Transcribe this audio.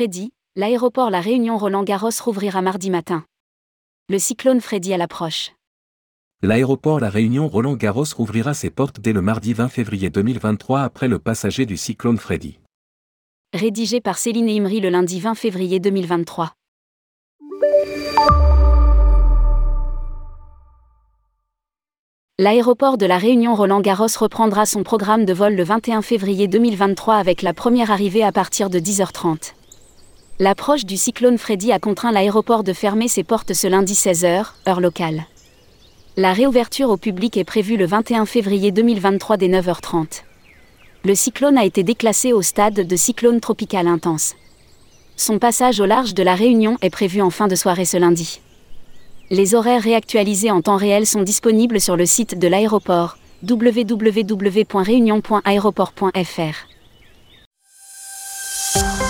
Freddy, l'aéroport La Réunion Roland-Garros rouvrira mardi matin. Le cyclone Freddy à l'approche. L'aéroport La Réunion Roland-Garros rouvrira ses portes dès le mardi 20 février 2023 après le passager du cyclone Freddy. Rédigé par Céline Imri le lundi 20 février 2023. L'aéroport de la Réunion Roland-Garros reprendra son programme de vol le 21 février 2023 avec la première arrivée à partir de 10h30. L'approche du cyclone Freddy a contraint l'aéroport de fermer ses portes ce lundi 16h, heure locale. La réouverture au public est prévue le 21 février 2023 dès 9h30. Le cyclone a été déclassé au stade de cyclone tropical intense. Son passage au large de la Réunion est prévu en fin de soirée ce lundi. Les horaires réactualisés en temps réel sont disponibles sur le site de l'aéroport www.réunion.aéroport.fr.